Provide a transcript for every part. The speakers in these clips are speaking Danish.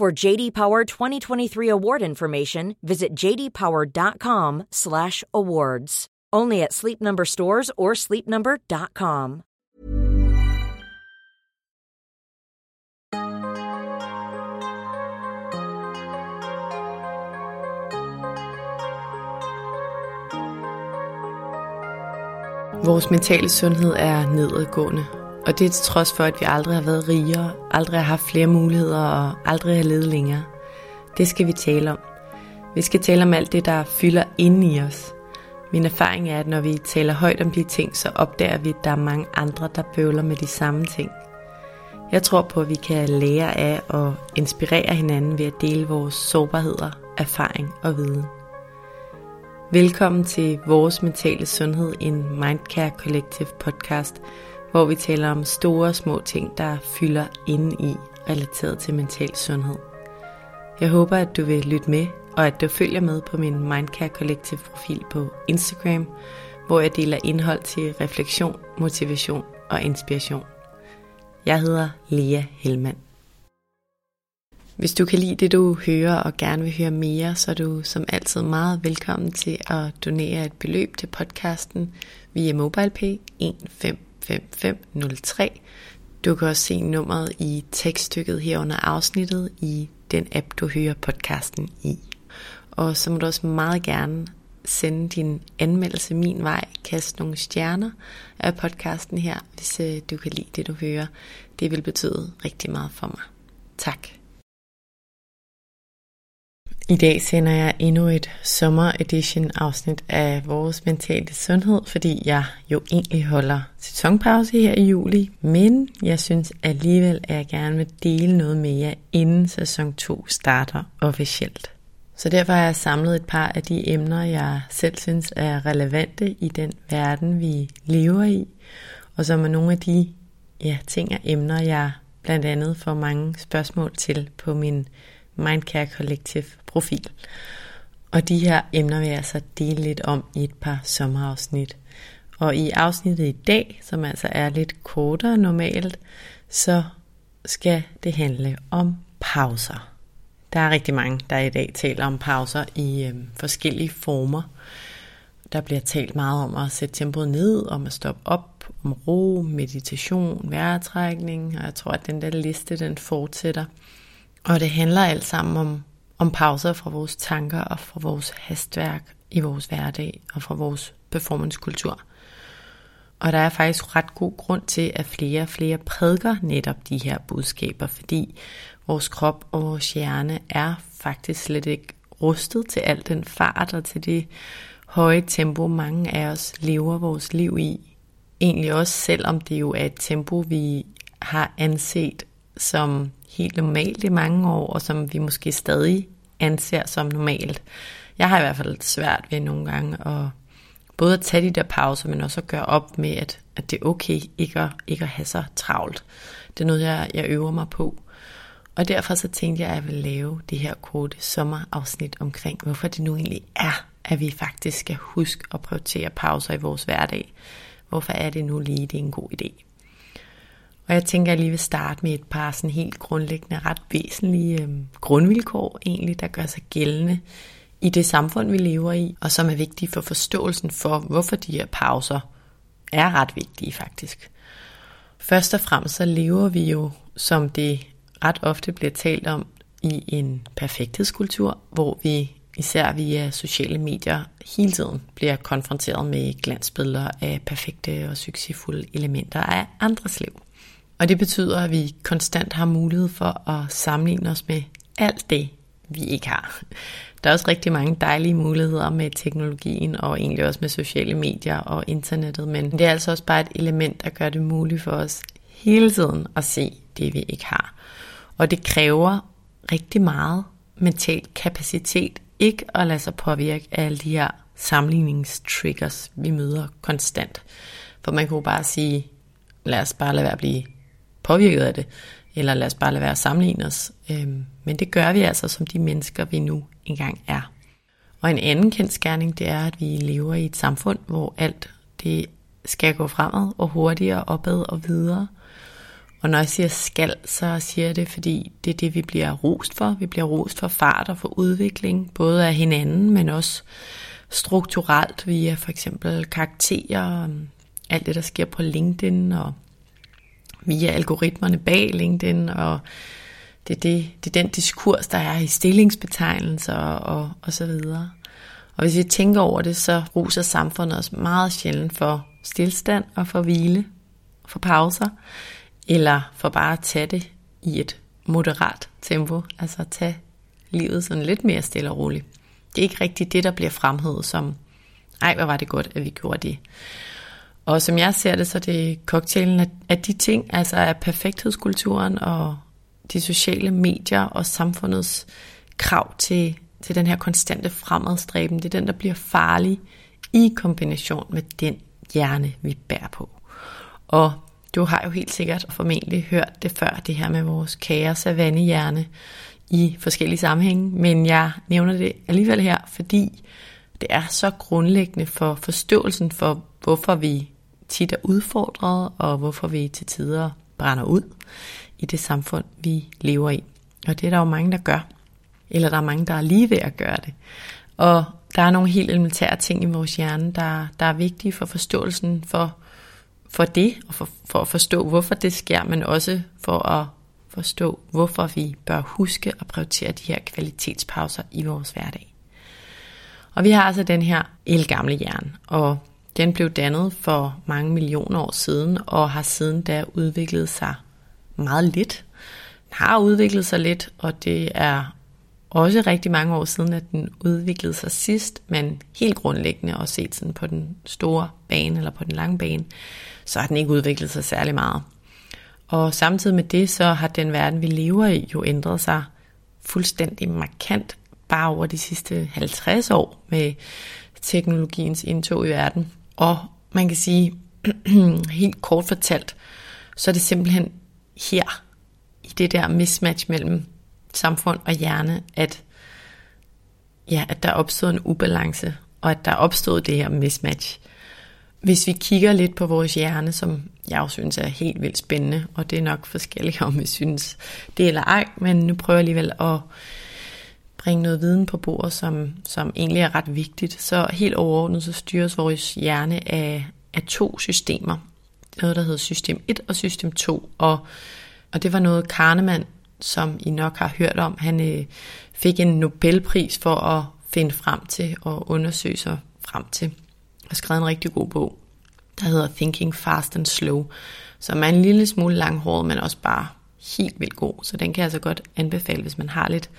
For JD Power 2023 award information, visit jdpower.com/awards. Only at Sleep Number stores or sleepnumber.com. Vores mentale sundhed er nedadgående, og det er til trods for, at vi aldrig har været rigere, aldrig har haft flere muligheder og aldrig har levet længere. Det skal vi tale om. Vi skal tale om alt det, der fylder inde i os – min erfaring er, at når vi taler højt om de ting, så opdager vi, at der er mange andre, der bøvler med de samme ting. Jeg tror på, at vi kan lære af og inspirere hinanden ved at dele vores sårbarheder, erfaring og viden. Velkommen til Vores Mentale Sundhed, en Mindcare Collective podcast, hvor vi taler om store og små ting, der fylder inde i relateret til mental sundhed. Jeg håber, at du vil lytte med og at du følger med på min Mindcare Collective profil på Instagram, hvor jeg deler indhold til refleksion, motivation og inspiration. Jeg hedder Lea Helmand. Hvis du kan lide det, du hører og gerne vil høre mere, så er du som altid meget velkommen til at donere et beløb til podcasten via MobilePay 15 5503. Du kan også se nummeret i tekststykket her under afsnittet i den app, du hører podcasten i. Og så må du også meget gerne sende din anmeldelse min vej, Kast nogle stjerner af podcasten her, hvis øh, du kan lide det, du hører. Det vil betyde rigtig meget for mig. Tak. I dag sender jeg endnu et sommer edition afsnit af vores mentale sundhed, fordi jeg jo egentlig holder sæsonpause her i juli, men jeg synes alligevel, at jeg gerne vil dele noget mere, inden sæson 2 starter officielt. Så derfor har jeg samlet et par af de emner, jeg selv synes er relevante i den verden, vi lever i, og som er nogle af de ja, ting og emner, jeg blandt andet får mange spørgsmål til på min Mindcare Collective profil. Og de her emner vil jeg så dele lidt om i et par sommerafsnit. Og i afsnittet i dag, som altså er lidt kortere normalt, så skal det handle om pauser. Der er rigtig mange, der i dag taler om pauser i øh, forskellige former. Der bliver talt meget om at sætte tempoet ned, om at stoppe op, om ro, meditation, vejrtrækning, og jeg tror, at den der liste, den fortsætter. Og det handler alt sammen om, om pauser fra vores tanker og fra vores hastværk i vores hverdag og fra vores performancekultur. Og der er faktisk ret god grund til, at flere og flere prædiker netop de her budskaber, fordi vores krop og vores hjerne er faktisk slet ikke rustet til al den fart og til det høje tempo, mange af os lever vores liv i. Egentlig også selvom det jo er et tempo, vi har anset som helt normalt i mange år, og som vi måske stadig anser som normalt. Jeg har i hvert fald svært ved nogle gange at både at tage de der pauser, men også at gøre op med, at, at det er okay ikke at, ikke at have så travlt. Det er noget, jeg, jeg øver mig på. Og derfor så tænkte jeg, at jeg ville lave det her korte sommerafsnit omkring, hvorfor det nu egentlig er, at vi faktisk skal huske at prioritere pauser i vores hverdag. Hvorfor er det nu lige, det er en god idé? Og jeg tænker, at jeg lige vil starte med et par sådan helt grundlæggende, ret væsentlige øh, grundvilkår egentlig, der gør sig gældende i det samfund, vi lever i, og som er vigtige for forståelsen for, hvorfor de her pauser er ret vigtige faktisk. Først og fremmest så lever vi jo, som det ret ofte bliver talt om, i en perfekthedskultur, hvor vi især via sociale medier hele tiden bliver konfronteret med glansbilleder af perfekte og succesfulde elementer af andres liv. Og det betyder, at vi konstant har mulighed for at sammenligne os med alt det, vi ikke har. Der er også rigtig mange dejlige muligheder med teknologien og egentlig også med sociale medier og internettet, men det er altså også bare et element, der gør det muligt for os hele tiden at se det, vi ikke har. Og det kræver rigtig meget mental kapacitet ikke at lade sig påvirke af alle de her sammenligningstriggers, vi møder konstant. For man kunne bare sige, lad os bare lade være at blive påvirket af det, eller lad os bare lade være at sammenligne os. Øhm, men det gør vi altså som de mennesker, vi nu engang er. Og en anden kendskærning, det er, at vi lever i et samfund, hvor alt det skal gå fremad og hurtigere opad og videre. Og når jeg siger skal, så siger jeg det, fordi det er det, vi bliver rost for. Vi bliver rost for fart og for udvikling, både af hinanden, men også strukturelt via for eksempel karakterer, øhm, alt det, der sker på LinkedIn, og via algoritmerne bag LinkedIn, og det er, det, det er den diskurs, der er i stillingsbetegnelser og, og så videre. Og hvis vi tænker over det, så ruser samfundet os meget sjældent for stillstand og for hvile, for pauser, eller for bare at tage det i et moderat tempo, altså at tage livet sådan lidt mere stille og roligt. Det er ikke rigtigt det, der bliver fremhævet som, ej, hvor var det godt, at vi gjorde det. Og som jeg ser det, så er det cocktailen af de ting, altså af perfekthedskulturen og de sociale medier og samfundets krav til, til den her konstante fremadstræben. Det er den, der bliver farlig i kombination med den hjerne, vi bærer på. Og du har jo helt sikkert formentlig hørt det før, det her med vores kære savannehjerne i forskellige sammenhænge, men jeg nævner det alligevel her, fordi det er så grundlæggende for forståelsen for, hvorfor vi tit er udfordret, og hvorfor vi til tider brænder ud i det samfund, vi lever i. Og det er der jo mange, der gør. Eller der er mange, der er lige ved at gøre det. Og der er nogle helt elementære ting i vores hjerne, der, der er vigtige for forståelsen for, for det, og for, for at forstå, hvorfor det sker, men også for at forstå, hvorfor vi bør huske at prioritere de her kvalitetspauser i vores hverdag. Og vi har altså den her elgamle hjerne, og den blev dannet for mange millioner år siden, og har siden da udviklet sig meget lidt. Den har udviklet sig lidt, og det er også rigtig mange år siden, at den udviklede sig sidst, men helt grundlæggende og set sådan på den store bane eller på den lange bane, så har den ikke udviklet sig særlig meget. Og samtidig med det, så har den verden, vi lever i, jo ændret sig fuldstændig markant bare over de sidste 50 år med teknologiens indtog i verden. Og man kan sige, helt kort fortalt, så er det simpelthen her, i det der mismatch mellem samfund og hjerne, at, ja, at der er opstået en ubalance, og at der er opstået det her mismatch. Hvis vi kigger lidt på vores hjerne, som jeg også synes er helt vildt spændende, og det er nok forskelligt, om vi synes det eller ej, men nu prøver jeg alligevel at bringe noget viden på bordet, som, som egentlig er ret vigtigt. Så helt overordnet, så styres vores hjerne af, af to systemer. Noget, der hedder system 1 og system 2, og, og det var noget Kahneman, som I nok har hørt om, han øh, fik en Nobelpris for at finde frem til og undersøge sig frem til Og skrevet en rigtig god bog, der hedder Thinking Fast and Slow, som er en lille smule langhåret, men også bare helt vildt god. Så den kan jeg altså godt anbefale, hvis man har lidt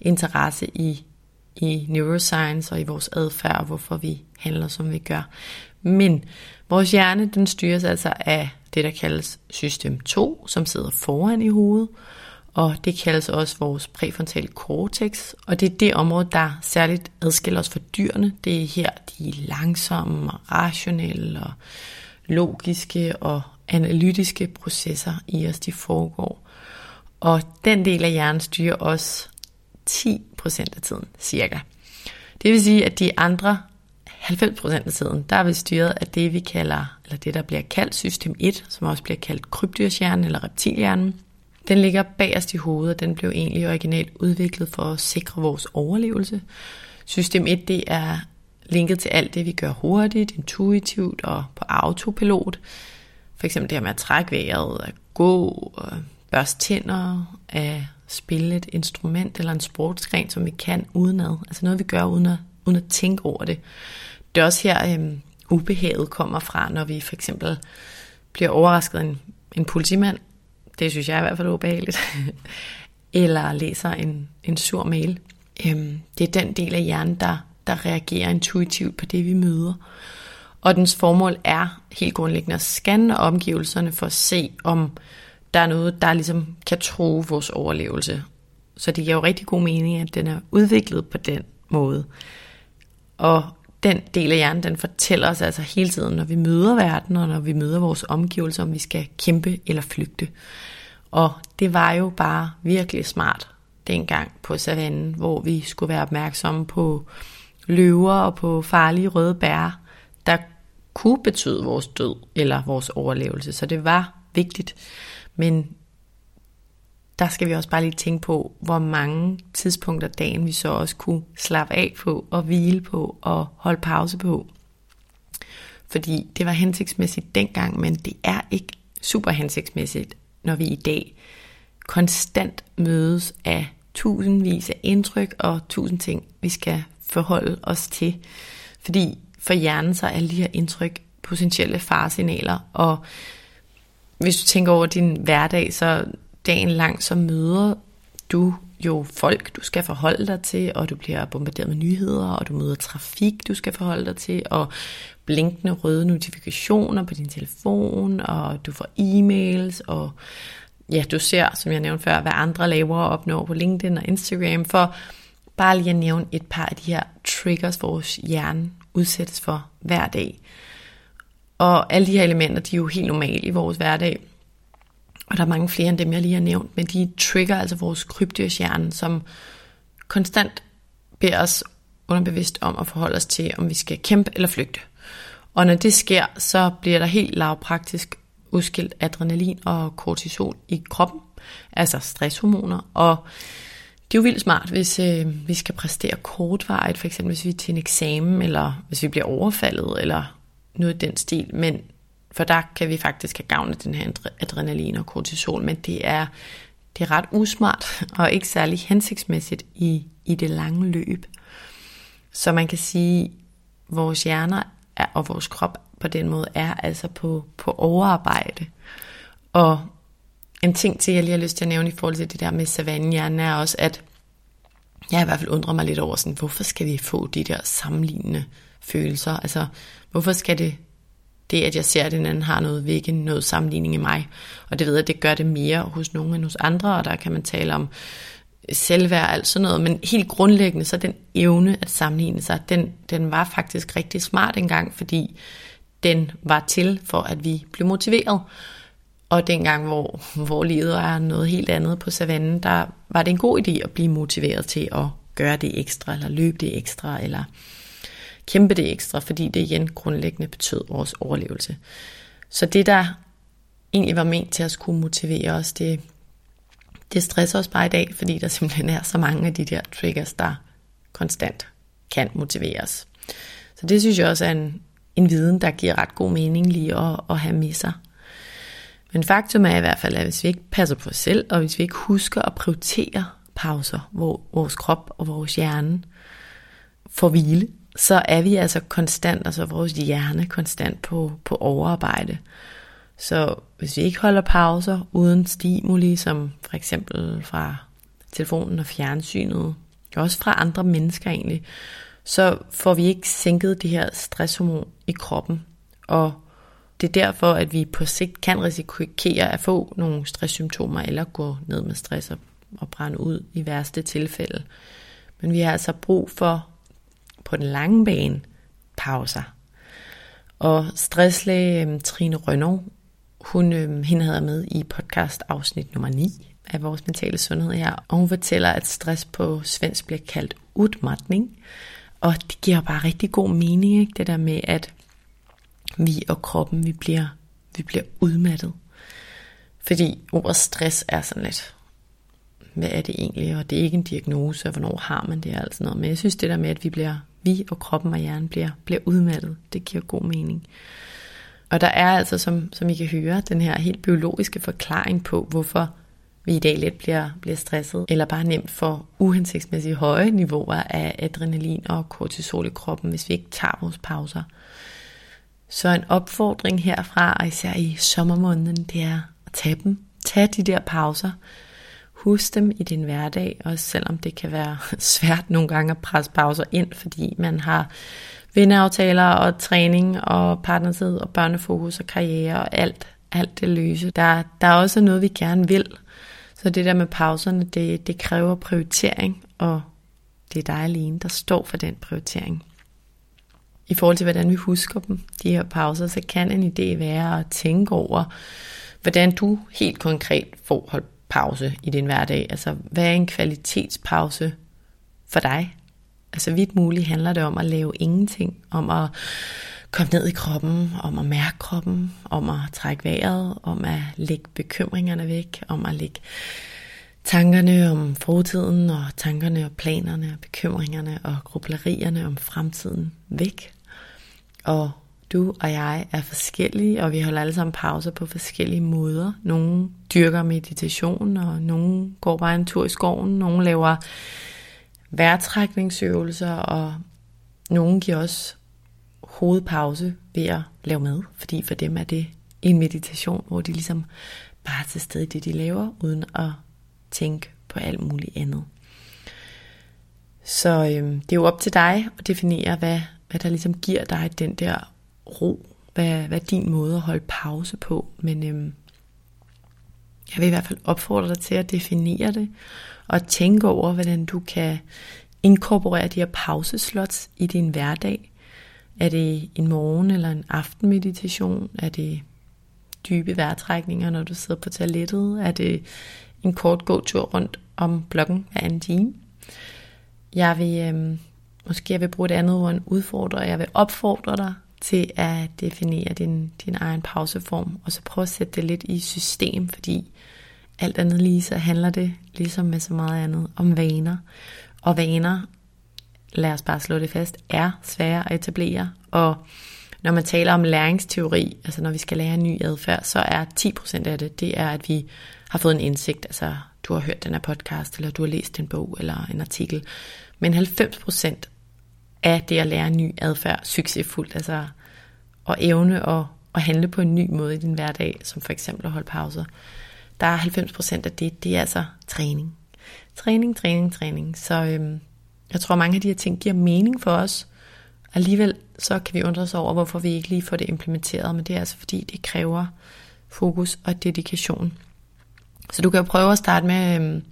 interesse i, i neuroscience og i vores adfærd, og hvorfor vi handler, som vi gør. Men vores hjerne, den styres altså af det, der kaldes system 2, som sidder foran i hovedet, og det kaldes også vores præfrontale cortex, og det er det område, der særligt adskiller os fra dyrene. Det er her, de langsomme, rationelle og logiske og analytiske processer i os, de foregår. Og den del af hjernen styrer os 10% af tiden, cirka. Det vil sige, at de andre 90% af tiden, der er vi styret af det, vi kalder, eller det, der bliver kaldt system 1, som også bliver kaldt krybdyrshjernen eller reptilhjernen. Den ligger bagerst i hovedet, og den blev egentlig originalt udviklet for at sikre vores overlevelse. System 1, det er linket til alt det, vi gør hurtigt, intuitivt og på autopilot. For eksempel det her med at trække vejret, at gå, børste tænder, at spille et instrument eller en sportsgren, som vi kan udenad. Altså noget, vi gør uden at, uden at tænke over det. Det er også her, øhm, ubehaget kommer fra, når vi for eksempel bliver overrasket af en, en politimand, det synes jeg i hvert fald er ubehageligt. Eller læser en, en sur mail. Øhm, det er den del af hjernen, der, der reagerer intuitivt på det, vi møder. Og dens formål er helt grundlæggende at scanne omgivelserne for at se, om der er noget, der ligesom kan tro vores overlevelse. Så det giver jo rigtig god mening, at den er udviklet på den måde. Og den del af hjernen, den fortæller os altså hele tiden, når vi møder verden, og når vi møder vores omgivelser, om vi skal kæmpe eller flygte. Og det var jo bare virkelig smart dengang på savannen, hvor vi skulle være opmærksomme på løver og på farlige røde bær, der kunne betyde vores død eller vores overlevelse. Så det var vigtigt. Men der skal vi også bare lige tænke på, hvor mange tidspunkter dagen vi så også kunne slappe af på og hvile på og holde pause på. Fordi det var hensigtsmæssigt dengang, men det er ikke super hensigtsmæssigt, når vi i dag konstant mødes af tusindvis af indtryk og tusind ting, vi skal forholde os til. Fordi for hjernen så er alle de her indtryk potentielle faresignaler, og hvis du tænker over din hverdag, så dagen lang, så møder du jo folk, du skal forholde dig til, og du bliver bombarderet med nyheder, og du møder trafik, du skal forholde dig til, og blinkende røde notifikationer på din telefon, og du får e-mails, og ja, du ser, som jeg nævnte før, hvad andre laver og opnår på LinkedIn og Instagram, for bare lige at nævne et par af de her triggers, vores hjerne udsættes for hver dag. Og alle de her elementer, de er jo helt normale i vores hverdag. Og der er mange flere end dem, jeg lige har nævnt, men de trigger altså vores krybdyrshjerne, som konstant beder os underbevidst om at forholde os til, om vi skal kæmpe eller flygte. Og når det sker, så bliver der helt lavpraktisk udskilt adrenalin og kortisol i kroppen, altså stresshormoner, og det er jo vildt smart, hvis øh, vi skal præstere kortvarigt, for eksempel hvis vi er til en eksamen, eller hvis vi bliver overfaldet, eller noget i den stil, men for der kan vi faktisk have gavn af den her adrenalin og kortisol, men det er, det er ret usmart og ikke særlig hensigtsmæssigt i, i det lange løb. Så man kan sige, at vores hjerner er, og vores krop på den måde er altså på, på overarbejde. Og en ting til, jeg lige har lyst til at nævne i forhold til det der med savannehjernen, er også, at jeg i hvert fald undrer mig lidt over, sådan, hvorfor skal vi få de der sammenlignende følelser? Altså, hvorfor skal det, det at jeg ser, at den anden har noget vække noget sammenligning i mig? Og det ved jeg, det gør det mere hos nogen end hos andre, og der kan man tale om selvværd og alt sådan noget, men helt grundlæggende, så den evne at sammenligne sig, den, den var faktisk rigtig smart engang, fordi den var til for, at vi blev motiveret. Og dengang, hvor, hvor livet er noget helt andet på savannen, der var det en god idé at blive motiveret til at gøre det ekstra, eller løbe det ekstra, eller kæmpe det ekstra, fordi det igen grundlæggende betød vores overlevelse. Så det, der egentlig var ment til at skulle motivere os, det, det stresser os bare i dag, fordi der simpelthen er så mange af de der triggers, der konstant kan motivere os. Så det synes jeg også er en, en viden, der giver ret god mening lige at, at have med sig. Men faktum er i hvert fald, at hvis vi ikke passer på os selv, og hvis vi ikke husker at prioritere pauser, hvor vores krop og vores hjerne får hvile, så er vi altså konstant, altså vores hjerne konstant på, på overarbejde. Så hvis vi ikke holder pauser uden stimuli, som for eksempel fra telefonen og fjernsynet, og også fra andre mennesker egentlig, så får vi ikke sænket det her stresshormon i kroppen. Og det er derfor, at vi på sigt kan risikere at få nogle stresssymptomer, eller gå ned med stress og brænde ud i værste tilfælde. Men vi har altså brug for på den lange bane pauser. Og stresslæge øhm, Trine Rønnow, hun, øhm, hende havde med i podcast afsnit nummer 9 af vores mentale sundhed her, og hun fortæller, at stress på svensk bliver kaldt udmatning, og det giver bare rigtig god mening, ikke? det der med, at vi og kroppen, vi bliver, vi bliver udmattet. Fordi ordet stress er sådan lidt, hvad er det egentlig, og det er ikke en diagnose, og hvornår har man det, og noget. Men jeg synes det der med, at vi bliver, vi og kroppen og hjernen bliver, bliver udmattet, det giver god mening. Og der er altså, som, som I kan høre, den her helt biologiske forklaring på, hvorfor vi i dag let bliver, bliver stresset, eller bare nemt for uhensigtsmæssigt høje niveauer af adrenalin og kortisol i kroppen, hvis vi ikke tager vores pauser. Så en opfordring herfra, og især i sommermåneden, det er at tage dem. Tag de der pauser. Husk dem i din hverdag, også selvom det kan være svært nogle gange at presse pauser ind, fordi man har vindeaftaler og træning og partnertid og børnefokus og karriere og alt, alt det løse. Der, der er også noget, vi gerne vil. Så Så det der med pauserne, det, det kræver prioritering, og det er dig alene, der står for den prioritering. I forhold til, hvordan vi husker dem, de her pauser, så kan en idé være at tænke over, hvordan du helt konkret får holdt pause i din hverdag. Altså, hvad er en kvalitetspause for dig? Altså, vidt muligt handler det om at lave ingenting, om at komme ned i kroppen, om at mærke kroppen, om at trække vejret, om at lægge bekymringerne væk, om at lægge tankerne om fortiden og tankerne og planerne og bekymringerne og grublerierne om fremtiden væk. Og du og jeg er forskellige, og vi holder alle sammen pauser på forskellige måder. Nogle dyrker meditation, og nogle går bare en tur i skoven, nogle laver vejrtrækningsøvelser, og nogle giver også hovedpause ved at lave mad, fordi for dem er det en meditation, hvor de ligesom bare er til stede i det, de laver, uden at tænke på alt muligt andet. Så øhm, det er jo op til dig at definere, hvad, hvad der ligesom giver dig den der ro, hvad, hvad din måde at holde pause på. Men øhm, jeg vil i hvert fald opfordre dig til at definere det, og tænke over, hvordan du kan inkorporere de her pauseslots i din hverdag. Er det en morgen- eller en aftenmeditation? Er det dybe vejrtrækninger, når du sidder på toilettet? Er det en kort gåtur rundt om blokken hver en time? Jeg vil, øhm, måske jeg vil bruge et andet ord end udfordre. Jeg vil opfordre dig til at definere din, din egen pauseform, og så prøv at sætte det lidt i system, fordi alt andet lige så handler det, ligesom med så meget andet, om vaner. Og vaner, lad os bare slå det fast, er svære at etablere, og når man taler om læringsteori, altså når vi skal lære en ny adfærd, så er 10% af det, det er, at vi har fået en indsigt, altså du har hørt den her podcast, eller du har læst en bog eller en artikel. Men 90% af det at lære en ny adfærd succesfuldt, altså at evne at, at handle på en ny måde i din hverdag, som for eksempel at holde pauser, der er 90% af det, det er altså træning. Træning, træning, træning. Så øhm, jeg tror, mange af de her ting giver mening for os. Alligevel så kan vi undre os over, hvorfor vi ikke lige får det implementeret, men det er altså fordi, det kræver fokus og dedikation. Så du kan jo prøve at starte med, øhm,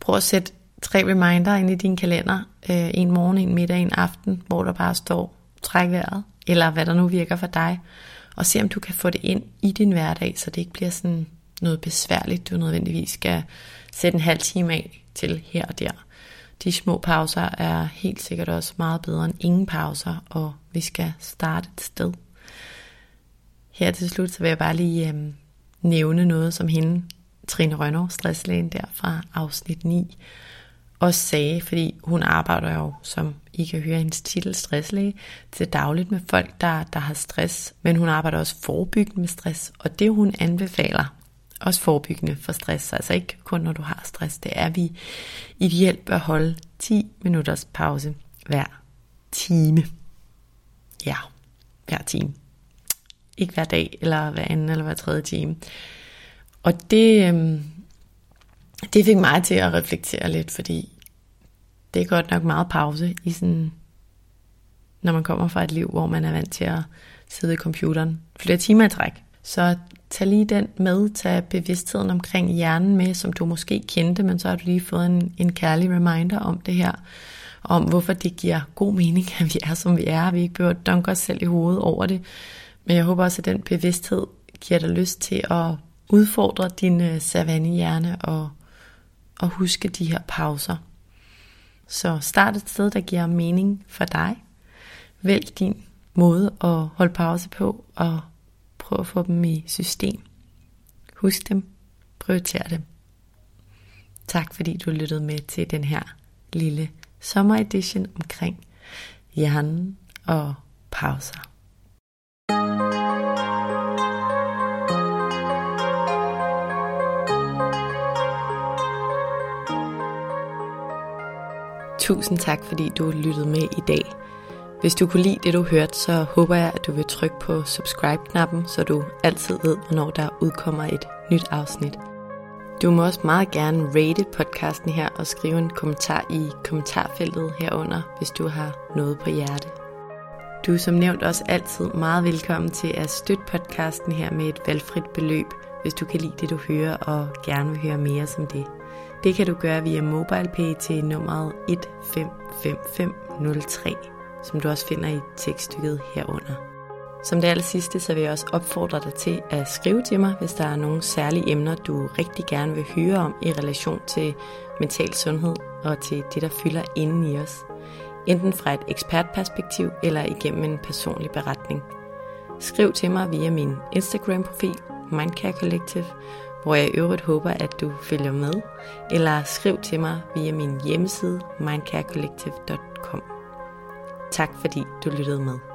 prøve at sætte tre reminder ind i din kalender. Øh, en morgen, en middag, en aften, hvor der bare står, træk vejret, eller hvad der nu virker for dig. Og se om du kan få det ind i din hverdag, så det ikke bliver sådan noget besværligt, du nødvendigvis skal sætte en halv time af til her og der. De små pauser er helt sikkert også meget bedre end ingen pauser, og vi skal starte et sted. Her til slut, så vil jeg bare lige øhm, nævne noget, som hende, Trine Rønner, stresslægen der fra afsnit 9, også sagde, fordi hun arbejder jo, som I kan høre hendes titel, stresslæge, til dagligt med folk, der, der har stress, men hun arbejder også forebyggende med stress, og det hun anbefaler, også forebyggende for stress, altså ikke kun når du har stress, det er vi ideelt at holde 10 minutters pause hver time. Ja, hver time. Ikke hver dag, eller hver anden, eller hver tredje time. Og det, øhm, det fik mig til at reflektere lidt, fordi det er godt nok meget pause i sådan, når man kommer fra et liv, hvor man er vant til at sidde i computeren flere timer i træk. Så tag lige den med, tag bevidstheden omkring hjernen med, som du måske kendte, men så har du lige fået en, en kærlig reminder om det her, om hvorfor det giver god mening, at vi er som vi er, vi ikke behøver at dunke os selv i hovedet over det. Men jeg håber også, at den bevidsthed giver dig lyst til at udfordre din øh, savannehjerne og, og huske de her pauser. Så start et sted, der giver mening for dig. Vælg din måde at holde pause på, og prøv at få dem i system. Husk dem. Prioriter dem. Tak fordi du lyttede med til den her lille sommeredition omkring hjernen og pauser. Tusind tak, fordi du lyttede med i dag. Hvis du kunne lide det, du hørte, så håber jeg, at du vil trykke på subscribe-knappen, så du altid ved, hvornår der udkommer et nyt afsnit. Du må også meget gerne rate podcasten her og skrive en kommentar i kommentarfeltet herunder, hvis du har noget på hjerte. Du er som nævnt også altid meget velkommen til at støtte podcasten her med et valgfrit beløb hvis du kan lide det, du hører og gerne vil høre mere som det. Det kan du gøre via MobilePay til nummeret 155503, som du også finder i tekststykket herunder. Som det aller sidste, så vil jeg også opfordre dig til at skrive til mig, hvis der er nogle særlige emner, du rigtig gerne vil høre om i relation til mental sundhed og til det, der fylder inden i os. Enten fra et ekspertperspektiv eller igennem en personlig beretning. Skriv til mig via min Instagram-profil, Mindcare Collective, hvor jeg i øvrigt håber, at du følger med, eller skriv til mig via min hjemmeside mindcarecollective.com. Tak fordi du lyttede med.